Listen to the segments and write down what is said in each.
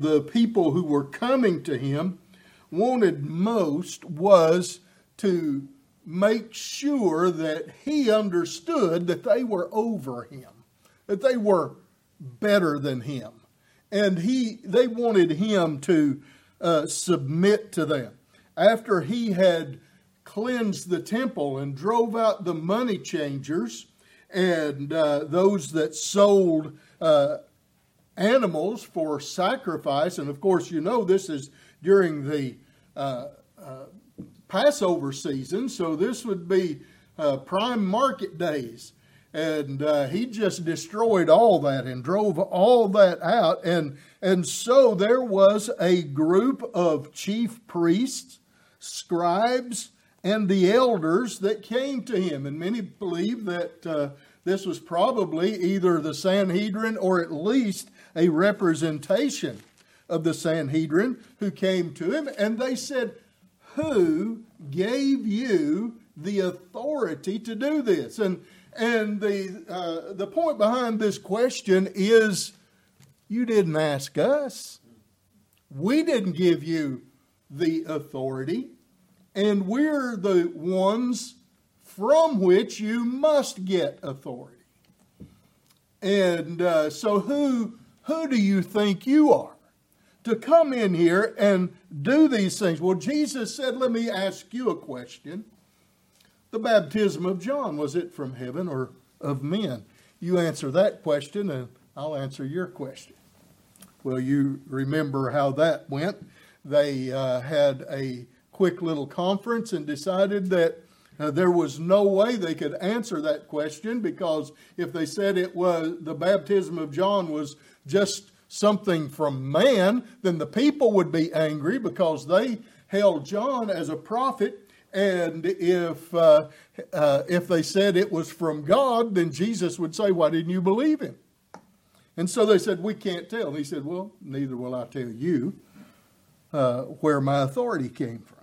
the people who were coming to him wanted most was to make sure that he understood that they were over him, that they were better than him. And he, they wanted him to uh, submit to them. After he had cleansed the temple and drove out the money changers and uh, those that sold uh, animals for sacrifice. And of course, you know this is during the uh, uh, Passover season, so this would be uh, prime market days. And uh, he just destroyed all that and drove all that out. And, and so there was a group of chief priests, scribes, and the elders that came to him. And many believe that uh, this was probably either the Sanhedrin or at least a representation of the Sanhedrin who came to him. And they said, Who gave you the authority to do this? And, and the, uh, the point behind this question is you didn't ask us. We didn't give you the authority and we're the ones from which you must get authority. And uh, so, who who do you think you are to come in here and do these things? Well, Jesus said, "Let me ask you a question. The baptism of John was it from heaven or of men?" You answer that question, and I'll answer your question. Well, you remember how that went. They uh, had a quick little conference and decided that uh, there was no way they could answer that question because if they said it was the baptism of John was just something from man, then the people would be angry because they held John as a prophet. And if uh, uh, if they said it was from God, then Jesus would say, "Why didn't you believe him?" And so they said, "We can't tell." And he said, "Well, neither will I tell you uh, where my authority came from."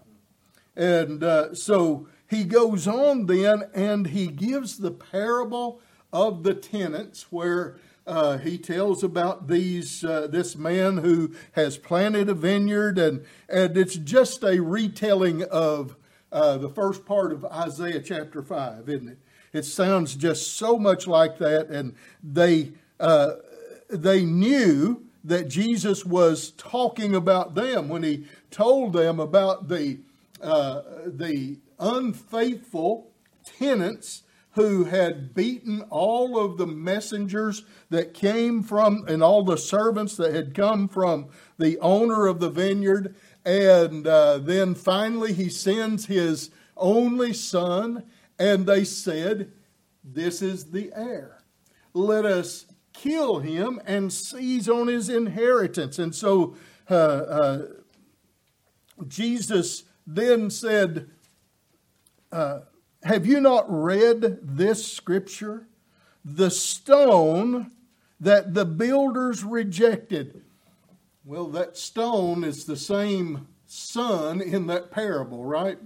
And uh, so he goes on then and he gives the parable of the tenants where uh, he tells about these uh, this man who has planted a vineyard and and it's just a retelling of uh, the first part of Isaiah chapter five, isn't it? It sounds just so much like that, and they uh, they knew that Jesus was talking about them when he told them about the uh, the unfaithful tenants who had beaten all of the messengers that came from and all the servants that had come from the owner of the vineyard. And uh, then finally he sends his only son, and they said, This is the heir. Let us kill him and seize on his inheritance. And so uh, uh, Jesus then said, uh, Have you not read this scripture? The stone that the builders rejected. Well, that stone is the same son in that parable, right?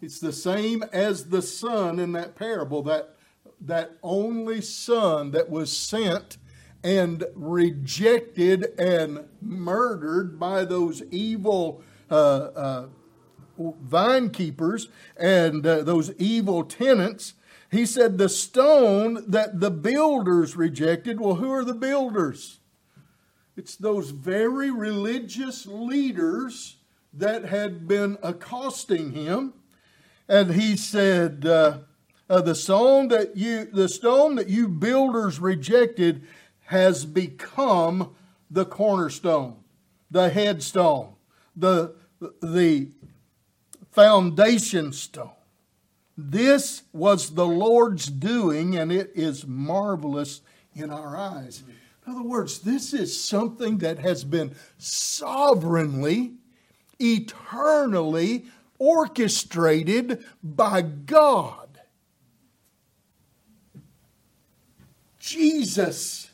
It's the same as the son in that parable, that, that only son that was sent and rejected and murdered by those evil uh, uh, vine keepers and uh, those evil tenants. He said, The stone that the builders rejected. Well, who are the builders? It's those very religious leaders that had been accosting him. And he said, uh, uh, the stone that you the stone that you builders rejected has become the cornerstone, the headstone, the the foundation stone. This was the Lord's doing, and it is marvelous in our eyes. In other words, this is something that has been sovereignly, eternally orchestrated by God. Jesus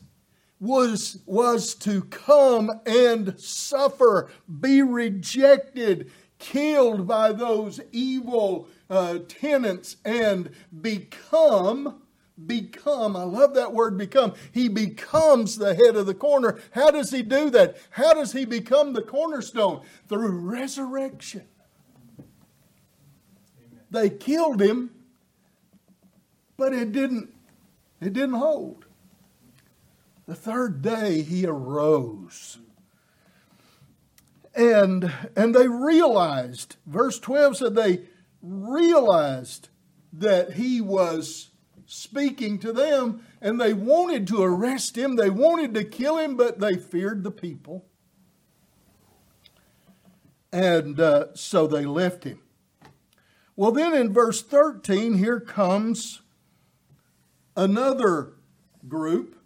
was, was to come and suffer, be rejected, killed by those evil uh, tenants and become become. I love that word become. He becomes the head of the corner. How does he do that? How does he become the cornerstone? Through resurrection. Amen. They killed him, but it didn't it didn't hold. The third day he arose. And and they realized, verse 12 said they realized that he was speaking to them, and they wanted to arrest him, they wanted to kill him, but they feared the people. And uh, so they left him. Well, then in verse 13, here comes another group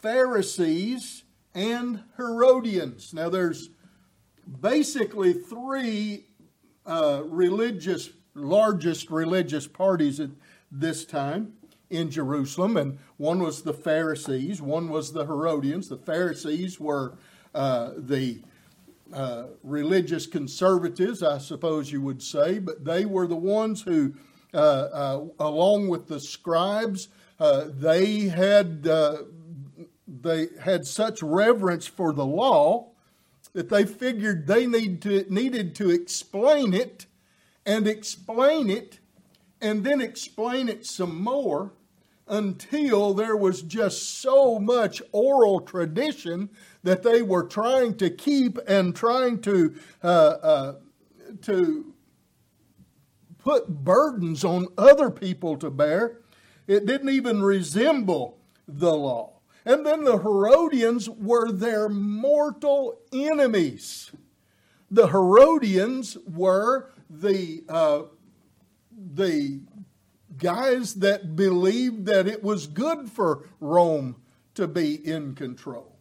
Pharisees and Herodians. Now, there's basically three uh, religious, largest religious parties at this time in Jerusalem, and one was the Pharisees, one was the Herodians. The Pharisees were uh, the uh, religious conservatives, I suppose you would say, but they were the ones who, uh, uh along with the scribes, uh, they had uh, they had such reverence for the law that they figured they need to, needed to explain it and explain it and then explain it some more until there was just so much oral tradition that they were trying to keep and trying to uh, uh, to put burdens on other people to bear. It didn't even resemble the law. And then the Herodians were their mortal enemies. The Herodians were the uh, the guys that believed that it was good for Rome to be in control.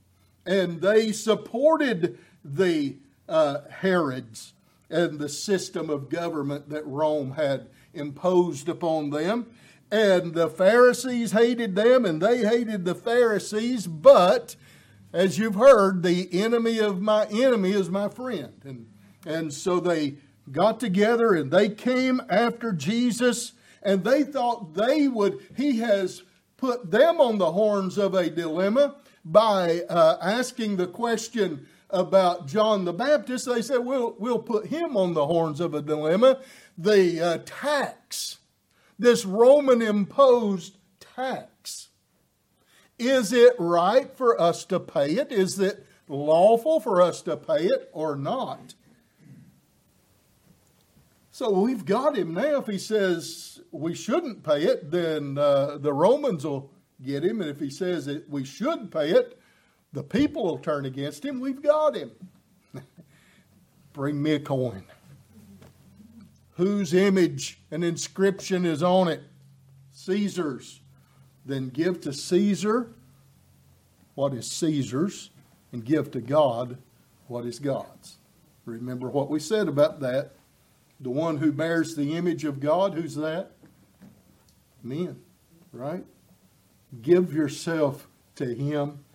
And they supported the uh, Herods and the system of government that Rome had imposed upon them. And the Pharisees hated them and they hated the Pharisees, but as you've heard, the enemy of my enemy is my friend. And, and so they got together and they came after Jesus and they thought they would, he has put them on the horns of a dilemma by uh, asking the question about John the Baptist. They said, we'll, we'll put him on the horns of a dilemma. The uh, tax, this Roman imposed tax, is it right for us to pay it? Is it lawful for us to pay it or not? So we've got him now. If he says we shouldn't pay it, then uh, the Romans will get him. And if he says that we should pay it, the people will turn against him. We've got him. Bring me a coin. Whose image and inscription is on it? Caesar's. Then give to Caesar what is Caesar's, and give to God what is God's. Remember what we said about that the one who bears the image of God, who's that? Men, right? Give yourself to Him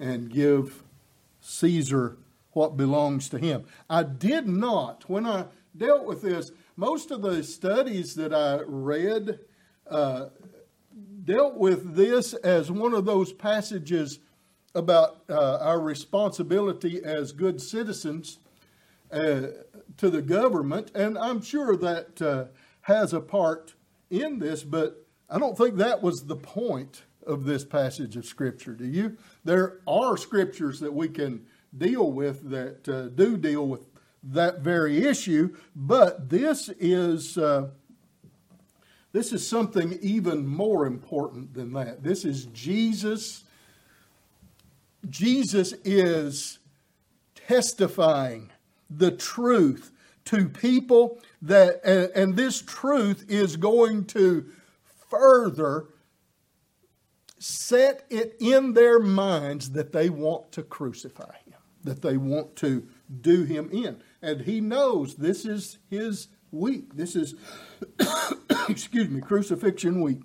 and give Caesar what belongs to him. I did not, when I dealt with this, most of the studies that I read uh, dealt with this as one of those passages about uh, our responsibility as good citizens uh, to the government, and I'm sure that uh, has a part in this, but I don't think that was the point of this passage of Scripture. Do you? There are scriptures that we can deal with that uh, do deal with that very issue, but this is uh, this is something even more important than that. This is Jesus. Jesus is testifying the truth to people that, and, and this truth is going to further set it in their minds that they want to crucify him, that they want to do him in. And he knows this is his week. This is, excuse me, crucifixion week.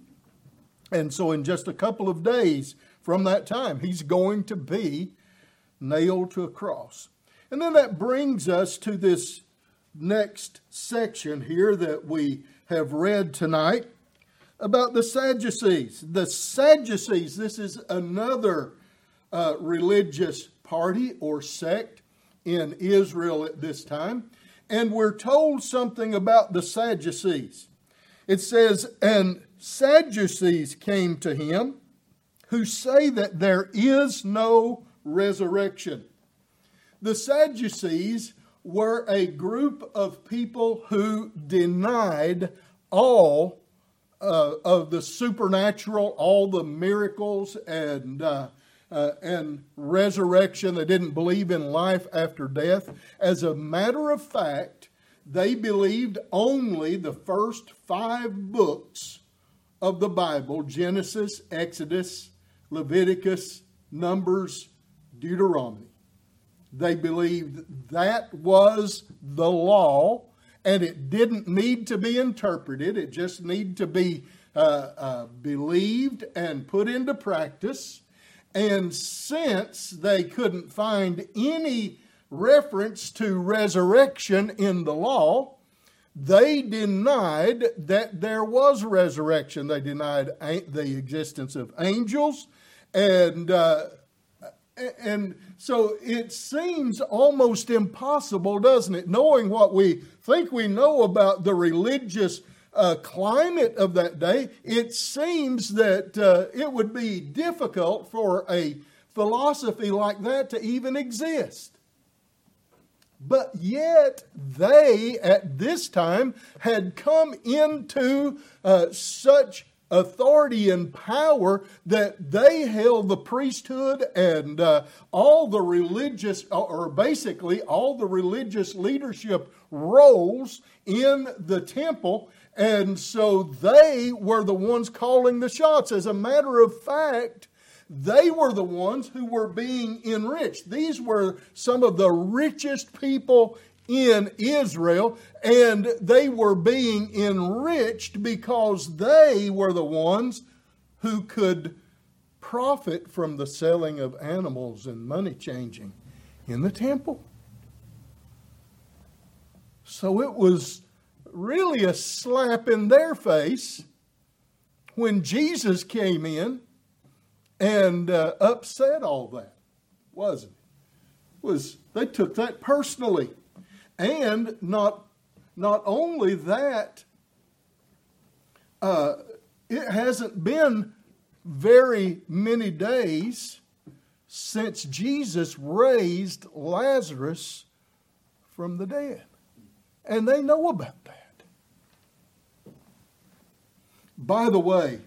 And so, in just a couple of days from that time, he's going to be nailed to a cross. And then that brings us to this next section here that we have read tonight. about the Sadducees. The Sadducees, this is another uh, religious party or sect in Israel at this time. And we're told something about the Sadducees. It says, And Sadducees came to him who say that there is no resurrection. The Sadducees were a group of people who denied all uh, of the supernatural, all the miracles and uh, uh, and resurrection. They didn't believe in life after death. As a matter of fact, they believed only the first five books of the Bible Genesis, Exodus, Leviticus, Numbers, Deuteronomy. They believed that was the law and it didn't need to be interpreted, it just needed to be uh, uh, believed and put into practice. And since they couldn't find any reference to resurrection in the law, they denied that there was resurrection. They denied the existence of angels, and uh, and so it seems almost impossible, doesn't it? Knowing what we think we know about the religious uh, climate of that day, it seems that uh, it would be difficult for a philosophy like that to even exist. But yet, they at this time had come into uh, such authority and power that they held the priesthood and uh, all the religious, or basically all the religious leadership roles in the temple. And so they were the ones calling the shots. As a matter of fact, they were the ones who were being enriched. These were some of the richest people in Israel, and they were being enriched because they were the ones who could profit from the selling of animals and money changing in the temple. So it was really a slap in their face when Jesus came in and uh, upset all that, wasn't it? Was they took that personally. And not, not only that, uh, it hasn't been very many days since Jesus raised Lazarus from the dead. And they know about that. By the way,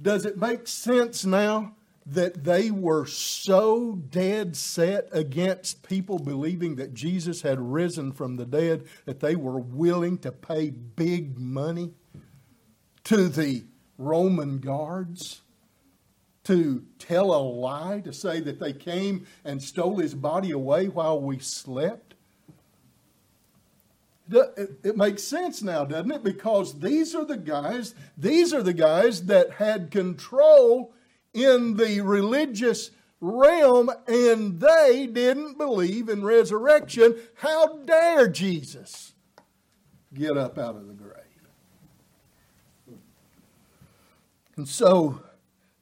does it make sense now that they were so dead set against people believing that Jesus had risen from the dead that they were willing to pay big money to the Roman guards to tell a lie, to say that they came and stole his body away while we slept. It makes sense now, doesn't it? Because these are the guys, these are the guys that had control in the religious realm and they didn't believe in resurrection. How dare Jesus get up out of the grave? And so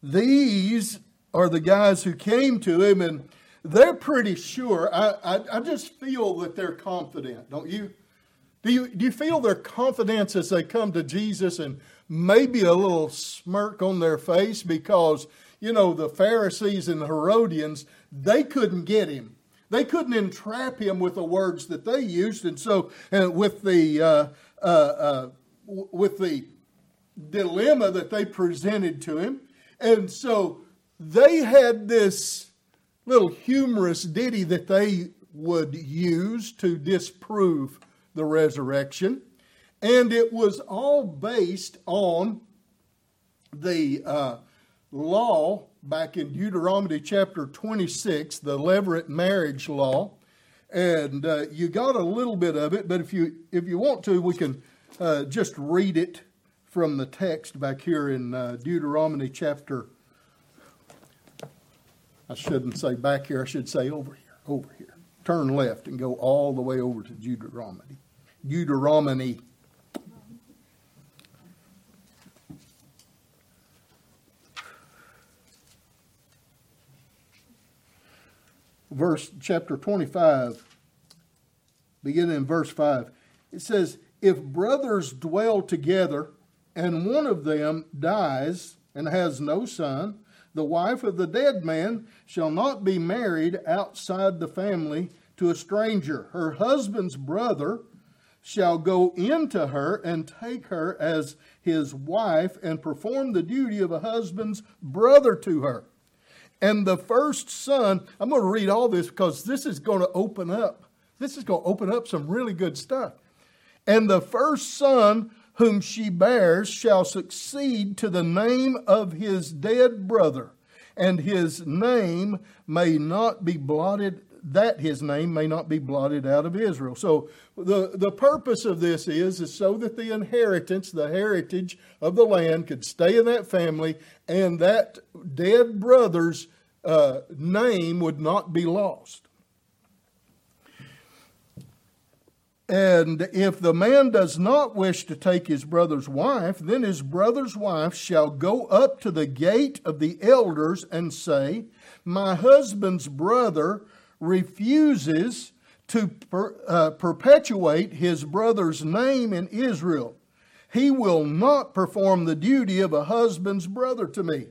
these are the guys who came to him and they're pretty sure. I, I, I just feel that they're confident, don't you? Do you, do you feel their confidence as they come to Jesus and maybe a little smirk on their face because you know, the Pharisees and the Herodians, they couldn't get him. They couldn't entrap him with the words that they used. And so, uh, with the uh, uh, uh with the dilemma that they presented to him, and so they had this little humorous ditty that they would use to disprove the resurrection, and it was all based on the uh, law back in Deuteronomy chapter 26, the levirate marriage law. And uh, you got a little bit of it, but if you, if you want to, we can uh, just read it from the text back here in uh, Deuteronomy chapter. I shouldn't say back here, I should say over here, over here. Turn left and go all the way over to Deuteronomy. Deuteronomy. Verse chapter 25, beginning in verse 5, it says, If brothers dwell together and one of them dies and has no son, the wife of the dead man shall not be married outside the family to a stranger. Her husband's brother shall go into her and take her as his wife and perform the duty of a husband's brother to her. And the first son, I'm going to read all this because this is going to open up. This is going to open up some really good stuff. And the first son whom she bears shall succeed to the name of his dead brother, and his name may not be blotted that his name may not be blotted out of Israel. So the, the purpose of this is, is so that the inheritance, the heritage of the land could stay in that family and that dead brother's uh, name would not be lost. And if the man does not wish to take his brother's wife, then his brother's wife shall go up to the gate of the elders and say, My husband's brother refuses to per, uh, perpetuate his brother's name in Israel. He will not perform the duty of a husband's brother to me.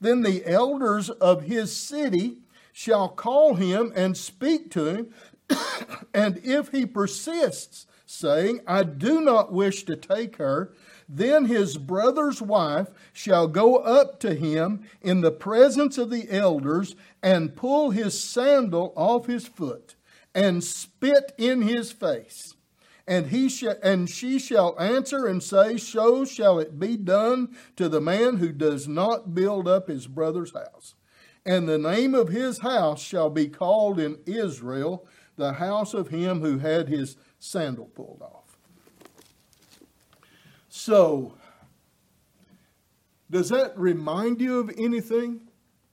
Then the elders of his city shall call him and speak to him. and if he persists, saying, I do not wish to take her, then his brother's wife shall go up to him in the presence of the elders and pull his sandal off his foot and spit in his face. And he sh- and she shall answer and say, So shall it be done to the man who does not build up his brother's house. And the name of his house shall be called in Israel the house of him who had his sandal pulled off. So, does that remind you of anything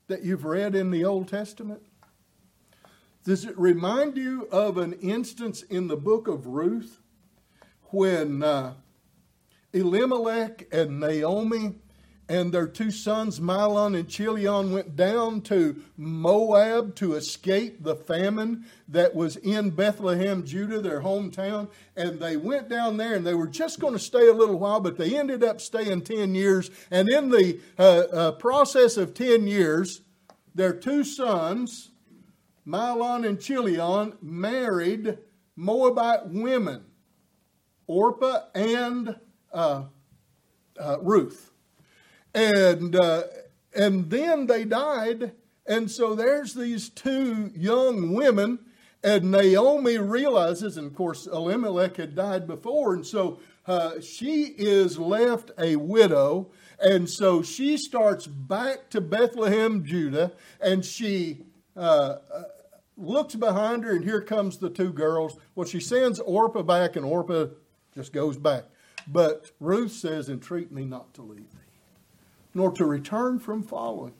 that you've read in the Old Testament? Does it remind you of an instance in the book of Ruth when uh, Elimelech and Naomi and their two sons, Mahlon and Chilion, went down to Moab to escape the famine that was in Bethlehem, Judah, their hometown. And they went down there and they were just going to stay a little while, but they ended up staying 10 years. And in the uh, uh, process of 10 years, their two sons, Mahlon and Chilion, married Moabite women, Orpah and uh, uh Ruth and uh, and then they died, and so there's these two young women, and Naomi realizes, and of course Elimelech had died before, and so uh, she is left a widow, and so she starts back to Bethlehem, Judah, and she. Uh, uh looks behind her, and here comes the two girls. Well, she sends Orpah back, and Orpah just goes back. But Ruth says, Entreat me not to leave nor to return from following.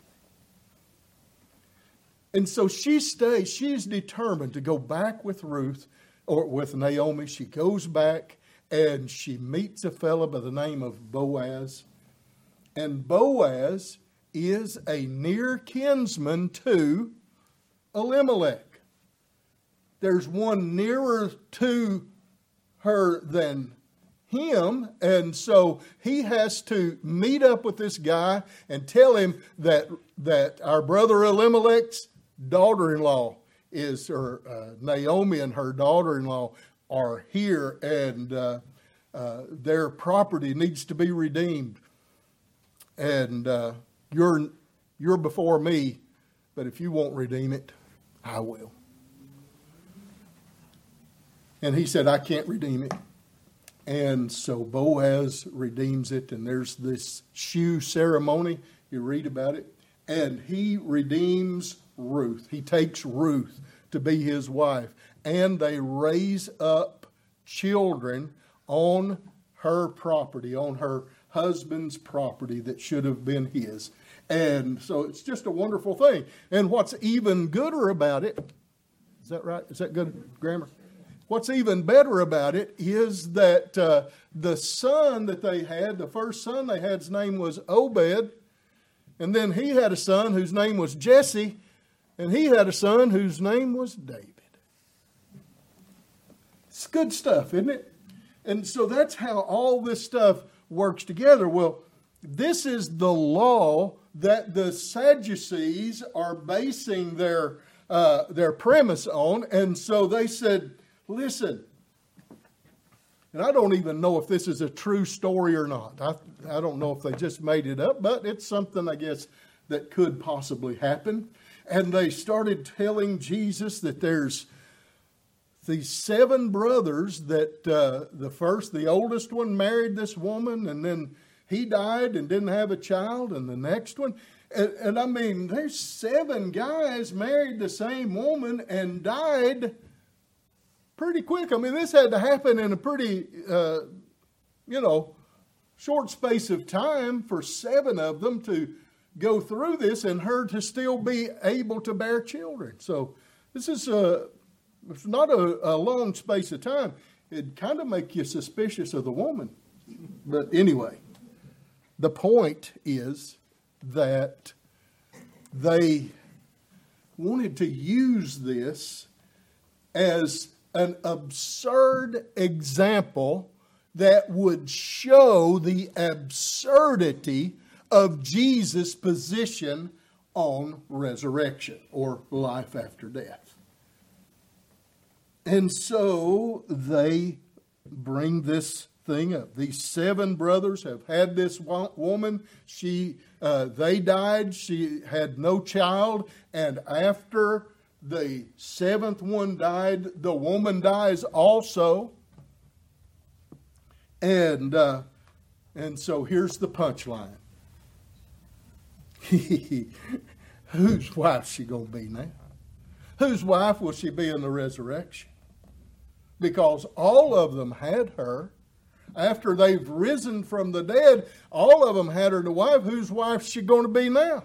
And so she stays, she's determined to go back with Ruth or with Naomi. She goes back and she meets a fellow by the name of Boaz. And Boaz is a near kinsman to Elimelech. There's one nearer to her than him. And so he has to meet up with this guy and tell him that, that our brother Elimelech's daughter in law is, or uh, Naomi and her daughter in law are here and uh, uh, their property needs to be redeemed. And uh, you're, you're before me, but if you won't redeem it, I will. And he said, I can't redeem it. And so Boaz redeems it, and there's this shoe ceremony. You read about it. And he redeems Ruth. He takes Ruth to be his wife. And they raise up children on her property, on her husband's property that should have been his. And so it's just a wonderful thing. And what's even gooder about it, is that right? Is that good grammar? What's even better about it is that uh, the son that they had, the first son they had's name was Obed, and then he had a son whose name was Jesse, And he had a son whose name was David. It's good stuff, isn't it? And so that's how all this stuff works together. Well, this is the law that the Sadducees are basing their, uh, their premise on. And so they said, listen, and I don't even know if this is a true story or not. I, I don't know if they just made it up, but it's something, I guess, that could possibly happen. And they started telling Jesus that there's these seven brothers that uh, the first, the oldest one married this woman, and then he died and didn't have a child, and the next one. And, and I mean, there's seven guys married the same woman and died pretty quick. I mean, this had to happen in a pretty, uh, you know, short space of time for seven of them to go through this and her to still be able to bear children. So this is a, it's not a, a long space of time. It kind of make you suspicious of the woman. But anyway, the point is that they wanted to use this as an absurd example that would show the absurdity of Jesus' position on resurrection or life after death. And so they bring this thing up. These seven brothers have had this woman. She, uh, they died. She had no child, and after the seventh one died, the woman dies also. And uh, and so here's the punchline. Whose wife she gonna be now? Whose wife will she be in the resurrection? Because all of them had her. After they've risen from the dead, all of them had her to wife. Whose wife she to be now?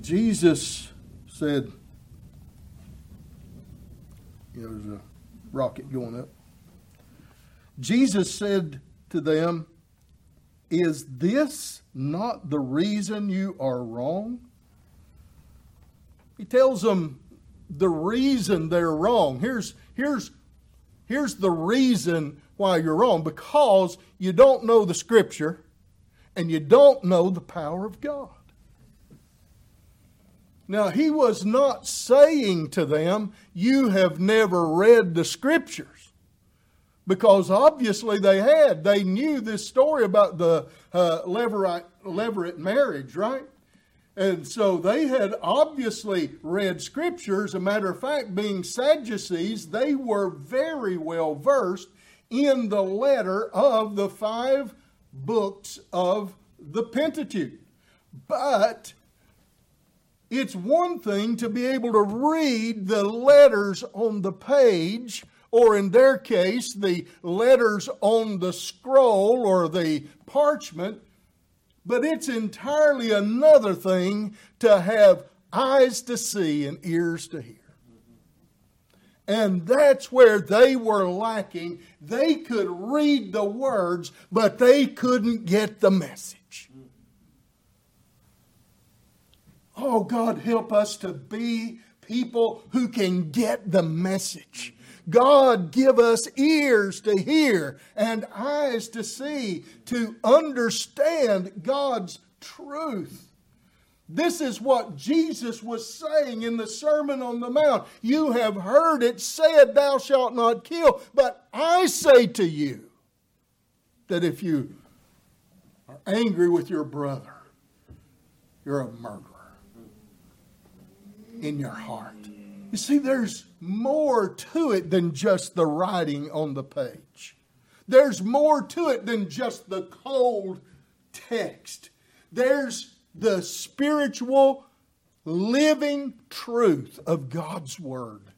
Jesus said, you know, there's a rocket going up. Jesus said to them, Is this not the reason you are wrong? He tells them the reason they're wrong. Here's, here's, here's the reason why you're wrong because you don't know the scripture and you don't know the power of God. Now, he was not saying to them, You have never read the scriptures. Because obviously they had. They knew this story about the uh, Levirate marriage, right? And so they had obviously read scriptures. A matter of fact, being Sadducees, they were very well versed in the letter of the five books of the Pentateuch. But it's one thing to be able to read the letters on the page, or in their case, the letters on the scroll or the parchment, but it's entirely another thing to have eyes to see and ears to hear. And that's where they were lacking. They could read the words, but they couldn't get the message. Oh, God, help us to be people who can get the message. God, give us ears to hear and eyes to see, to understand God's truth. This is what Jesus was saying in the Sermon on the Mount. You have heard it said, Thou shalt not kill. But I say to you that if you are angry with your brother, you're a murderer in your heart. You see, there's more to it than just the writing on the page. There's more to it than just the cold text. There's the spiritual, living truth of God's Word.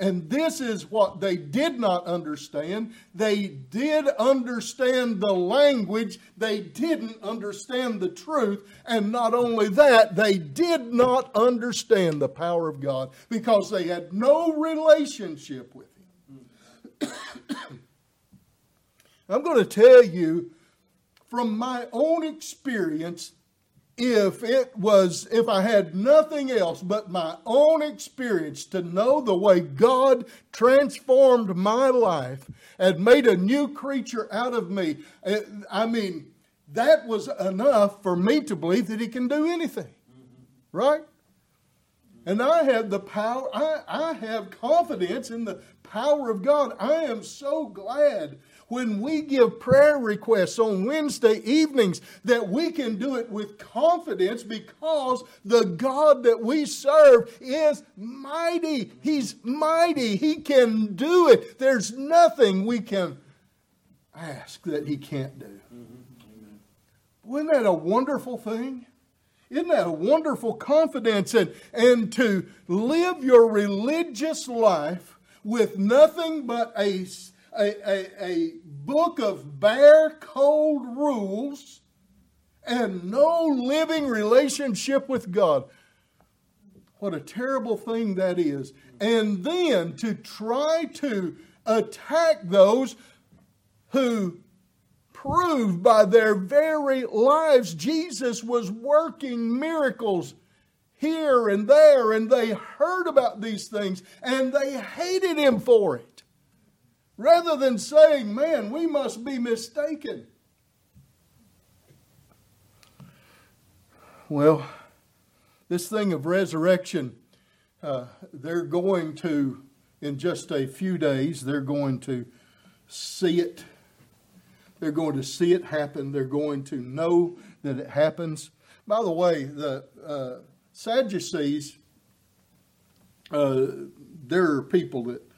And this is what they did not understand. They did understand the language, they didn't understand the truth. And not only that, they did not understand the power of God because they had no relationship with Him. I'm going to tell you from my own experience if it was, if I had nothing else but my own experience to know the way God transformed my life and made a new creature out of me, eh, I mean, that was enough for me to believe that He can do anything. Right? And I have the power, I, I have confidence in the power of God. I am so glad when we give prayer requests on Wednesday evenings that we can do it with confidence because the God that we serve is mighty. He's mighty. He can do it. There's nothing we can ask that He can't do. Wasn't that a wonderful thing? Isn't that a wonderful confidence? And, and to live your religious life with nothing but a, a, a, a book of bare, cold rules and no living relationship with God. What a terrible thing that is. And then to try to attack those who prove by their very lives Jesus was working miracles here and there, and they heard about these things and they hated him for it. Rather than saying, man, we must be mistaken. Well, this thing of resurrection, uh, they're going to, in just a few days, they're going to see it. They're going to see it happen. They're going to know that it happens. By the way, the uh, Sadducees, uh, there are people that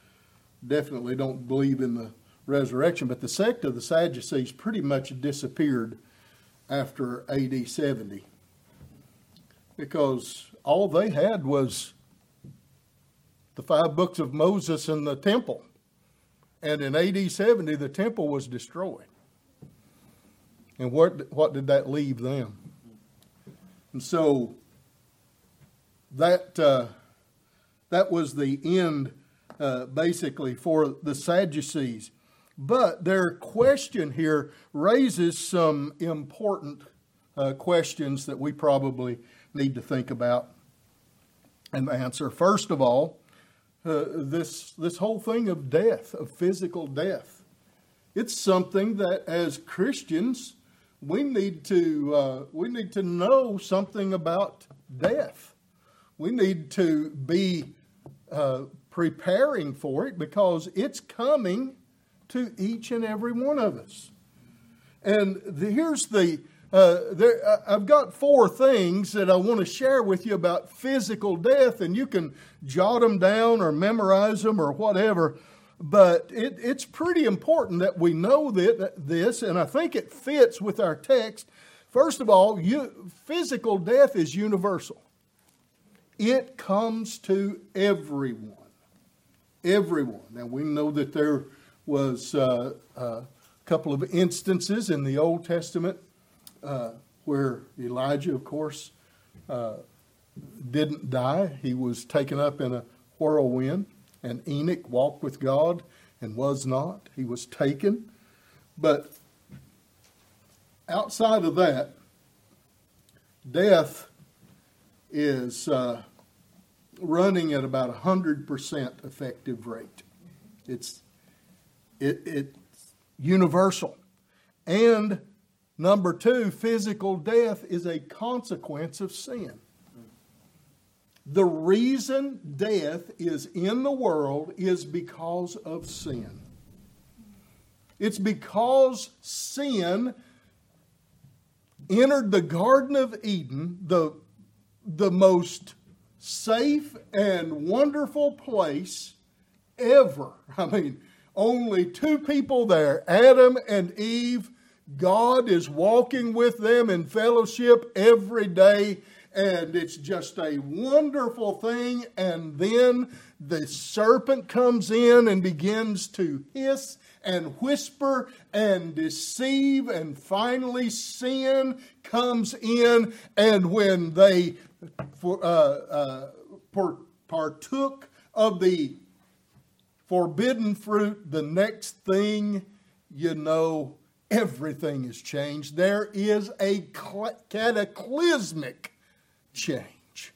definitely don't believe in the resurrection, but the sect of the Sadducees pretty much disappeared after AD 70 because all they had was the five books of Moses and the temple. And in AD 70, the temple was destroyed. And what, what did that leave them? And so that uh, that was the end, uh, basically, for the Sadducees. But their question here raises some important uh, questions that we probably need to think about and answer. First of all, uh, this this whole thing of death, of physical death, it's something that as Christians we need to uh, we need to know something about death we need to be uh, preparing for it because it's coming to each and every one of us. And the, here's the uh, there, I've got four things that I want to share with you about physical death, and you can jot them down or memorize them or whatever. But it, it's pretty important that we know that, this, and I think it fits with our text. First of all, you, physical death is universal. It comes to everyone. Everyone. Now, we know that there was uh, a couple of instances in the Old Testament uh, where Elijah, of course, uh, didn't die. He was taken up in a whirlwind, and Enoch walked with God and was not. He was taken. But outside of that, death is uh, running at about a hundred percent effective rate. It's it, it's universal, and number two, physical death is a consequence of sin. The reason death is in the world is because of sin. It's because sin entered the Garden of Eden, the, the most safe and wonderful place ever. I mean, only two people there Adam and Eve. God is walking with them in fellowship every day, and it's just a wonderful thing. And then the serpent comes in and begins to hiss and whisper and deceive, and finally sin comes in. And when they for, uh, uh, partook of the forbidden fruit, the next thing you know, everything is changed. There is a cataclysmic change.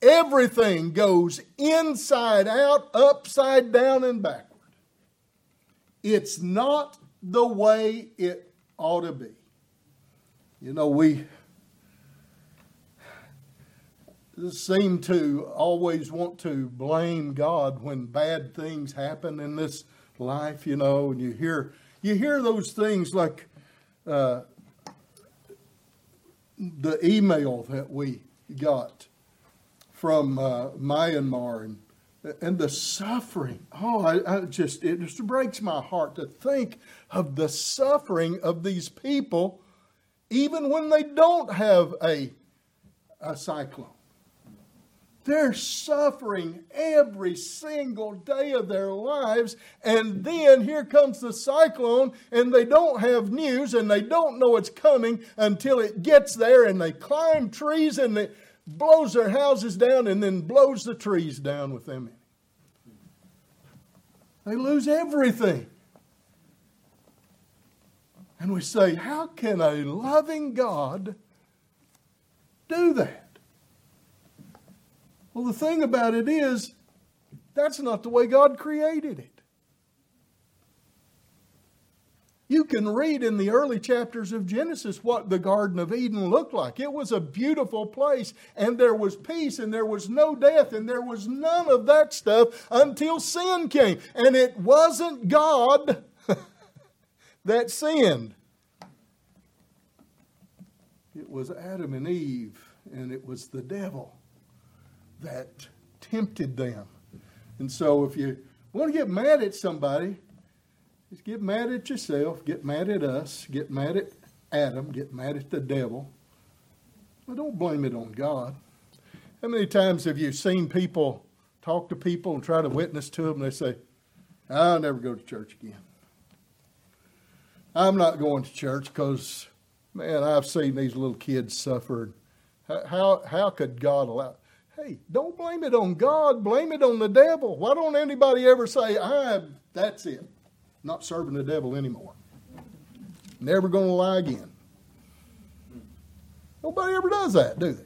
Everything goes inside out, upside down, and backward. It's not the way it ought to be. You know, we seem to always want to blame God when bad things happen in this life, you know, and you hear you hear those things like uh, the email that we got from uh, Myanmar and and the suffering. Oh, I, I, just it just breaks my heart to think of the suffering of these people, even when they don't have a a cyclone. They're suffering every single day of their lives. And then here comes the cyclone, and they don't have news and they don't know it's coming until it gets there, and they climb trees and it blows their houses down and then blows the trees down with them. They lose everything. And we say, how can a loving God do that? Well, the thing about it is, that's not the way God created it. You can read in the early chapters of Genesis what the Garden of Eden looked like. It was a beautiful place, and there was peace, and there was no death, and there was none of that stuff until sin came. And it wasn't God that sinned, it was Adam and Eve, and it was the devil that tempted them. And so if you want to get mad at somebody, just get mad at yourself, get mad at us, get mad at Adam, get mad at the devil. But don't blame it on God. How many times have you seen people talk to people and try to witness to them and they say, I'll never go to church again. I'm not going to church because, man, I've seen these little kids suffer. How, how could God allow? Hey, don't blame it on God, blame it on the devil. Why don't anybody ever say, I that's it. Not serving the devil anymore. Never gonna lie again. Nobody ever does that, do they?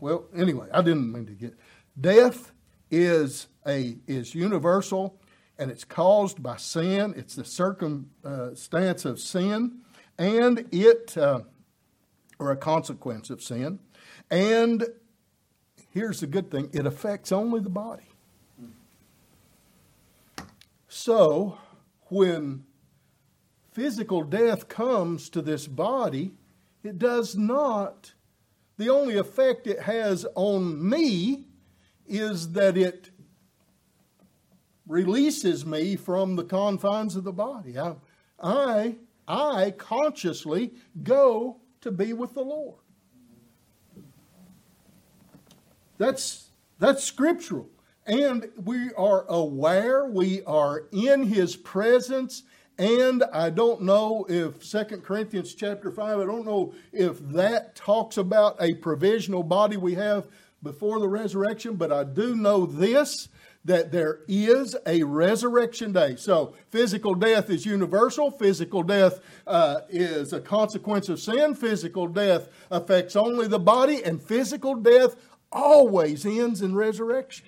Well, anyway, I didn't mean to get death is a is universal and it's caused by sin. It's the circumstance of sin, and it uh, or a consequence of sin, and here's the good thing it affects only the body. So, when physical death comes to this body, it does not, the only effect it has on me is that it releases me from the confines of the body. I, I, I consciously go to be with the Lord. That's, that's scriptural. And we are aware, we are in his presence. And I don't know if Second Corinthians chapter 5, I don't know if that talks about a provisional body we have before the resurrection, but I do know this that there is a resurrection day. So, physical death is universal. Physical death uh, is a consequence of sin. Physical death affects only the body, and physical death always ends in resurrection.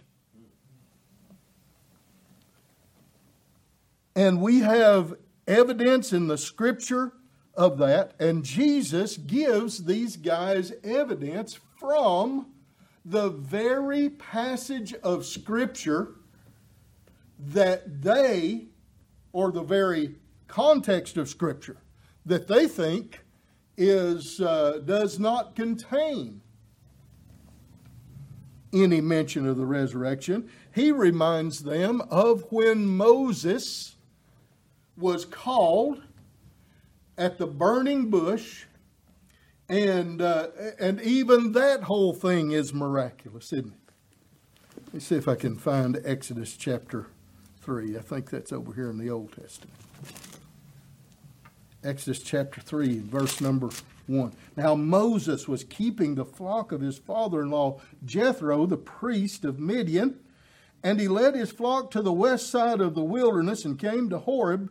And we have evidence in the scripture of that, and Jesus gives these guys evidence from the very passage of scripture that they, or the very context of scripture, that they think is uh, does not contain any mention of the resurrection. He reminds them of when Moses was called at the burning bush, and, uh, and even that whole thing is miraculous, isn't it? Let me see if I can find Exodus chapter 3. I think that's over here in the Old Testament. Exodus chapter 3, verse number 1. Now Moses was keeping the flock of his father in law Jethro, the priest of Midian, and he led his flock to the west side of the wilderness and came to Horeb,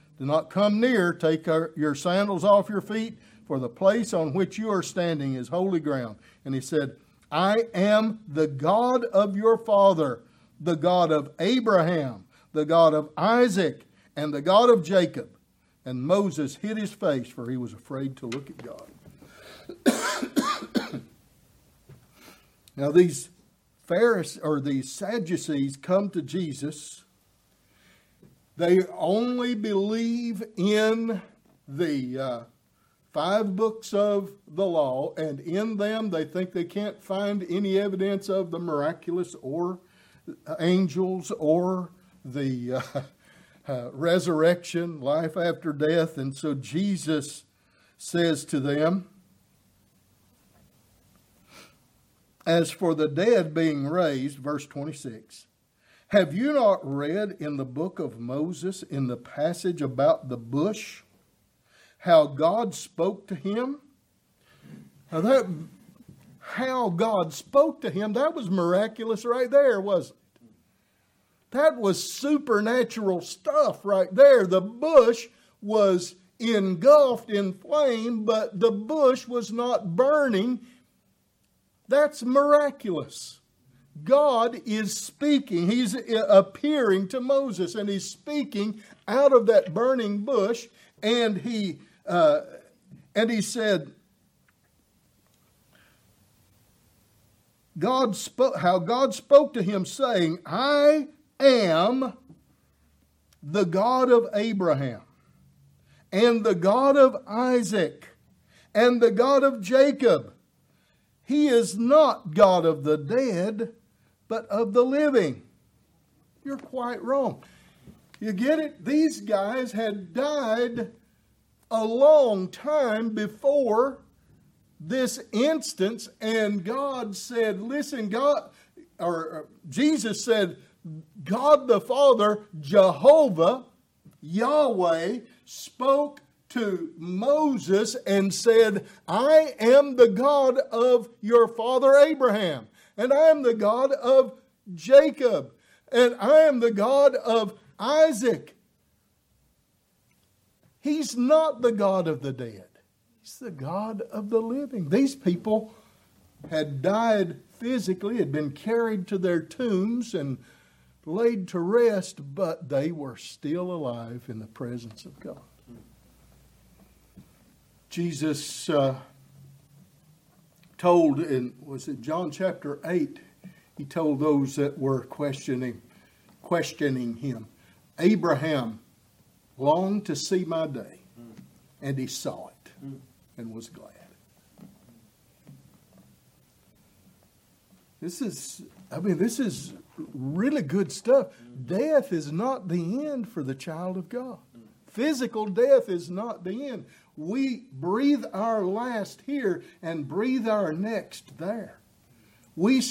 Do not come near, take your sandals off your feet, for the place on which you are standing is holy ground. And he said, I am the God of your father, the God of Abraham, the God of Isaac, and the God of Jacob. And Moses hid his face, for he was afraid to look at God. now, these Pharisees or these Sadducees come to Jesus. They only believe in the uh, five books of the law, and in them they think they can't find any evidence of the miraculous or angels or the uh, uh, resurrection, life after death. And so Jesus says to them, As for the dead being raised, verse 26, have you not read in the book of Moses, in the passage about the bush, how God spoke to him? Now that how God spoke to him, that was miraculous right there, wasn't it? That was supernatural stuff right there. The bush was engulfed in flame, but the bush was not burning. That's miraculous. God is speaking. He's appearing to Moses and he's speaking out of that burning bush. And he, uh, and he said, God spoke, how God spoke to him, saying, I am the God of Abraham, and the God of Isaac, and the God of Jacob. He is not God of the dead, but of the living. You're quite wrong. You get it? These guys had died a long time before this instance, and God said, Listen, God, or uh, Jesus said, God the Father, Jehovah, Yahweh, spoke to Moses and said, I am the God of your father Abraham, and I am the God of Jacob, and I am the God of Isaac. He's not the God of the dead, He's the God of the living. These people had died physically, had been carried to their tombs and laid to rest, but they were still alive in the presence of God. Jesus uh, told in was it John chapter eight? He told those that were questioning questioning him, Abraham longed to see my day, and he saw it and was glad. This is, I mean, this is really good stuff. Death is not the end for the child of God. Physical death is not the end we breathe our last here and breathe our next there. We,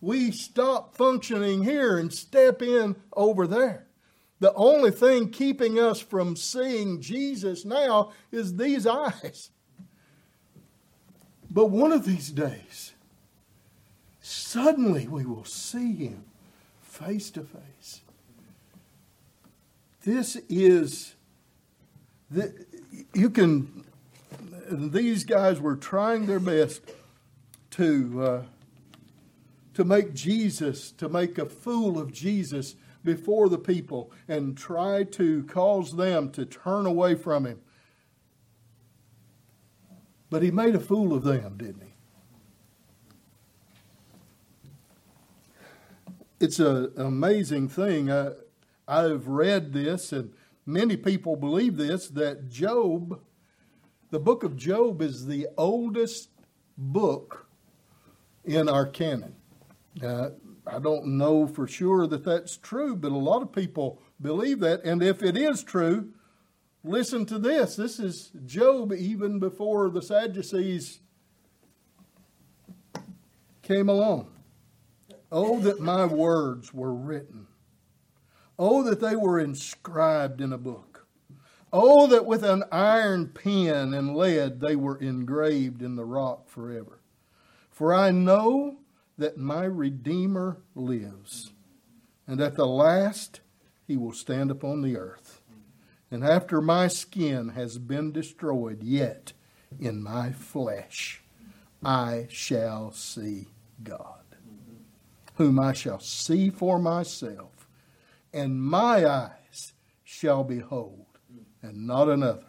we stop functioning here and step in over there. The only thing keeping us from seeing Jesus now is these eyes. But one of these days, suddenly we will see him face to face. This is the, you can, these guys were trying their best to, uh, to make Jesus, to make a fool of Jesus before the people and try to cause them to turn away from him. But he made a fool of them, didn't he? It's a, an amazing thing. I, I've read this and many people believe this that Job, the book of Job, is the oldest book in our canon. Uh, I don't know for sure that that's true, but a lot of people believe that. And if it is true, listen to this. This is Job even before the Sadducees came along. Oh, that my words were written. Oh, that they were inscribed in a book. Oh, that with an iron pen and lead they were engraved in the rock forever. For I know that my Redeemer lives, and at the last he will stand upon the earth. And after my skin has been destroyed, yet in my flesh I shall see God whom I shall see for myself, and my eyes shall behold, and not another.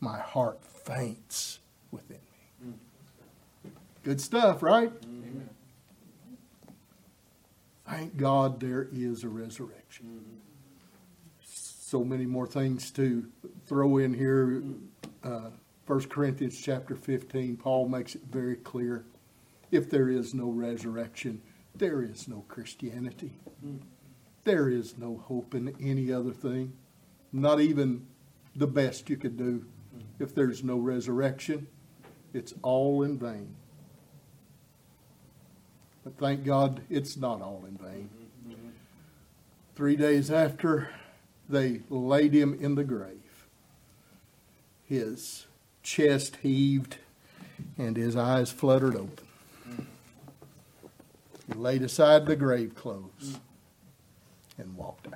My heart faints within me. Good stuff, right? Amen. Thank God there is a resurrection. So many more things to throw in here. Uh, 1 Corinthians chapter 15, Paul makes it very clear if there is no resurrection, there is no Christianity. There is no hope in any other thing, not even the best you could do. If there's no resurrection, it's all in vain. But thank God it's not all in vain. Three days after they laid him in the grave, his chest heaved and his eyes fluttered open. He laid aside the grave clothes and walked out.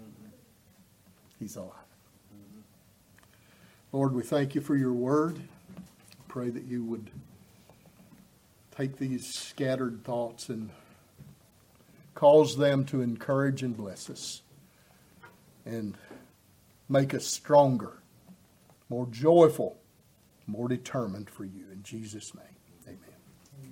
Mm-hmm. He's alive. Mm-hmm. Lord, we thank you for your word. Pray that you would take these scattered thoughts and cause them to encourage and bless us and make us stronger, more joyful, more determined for you. In Jesus' name.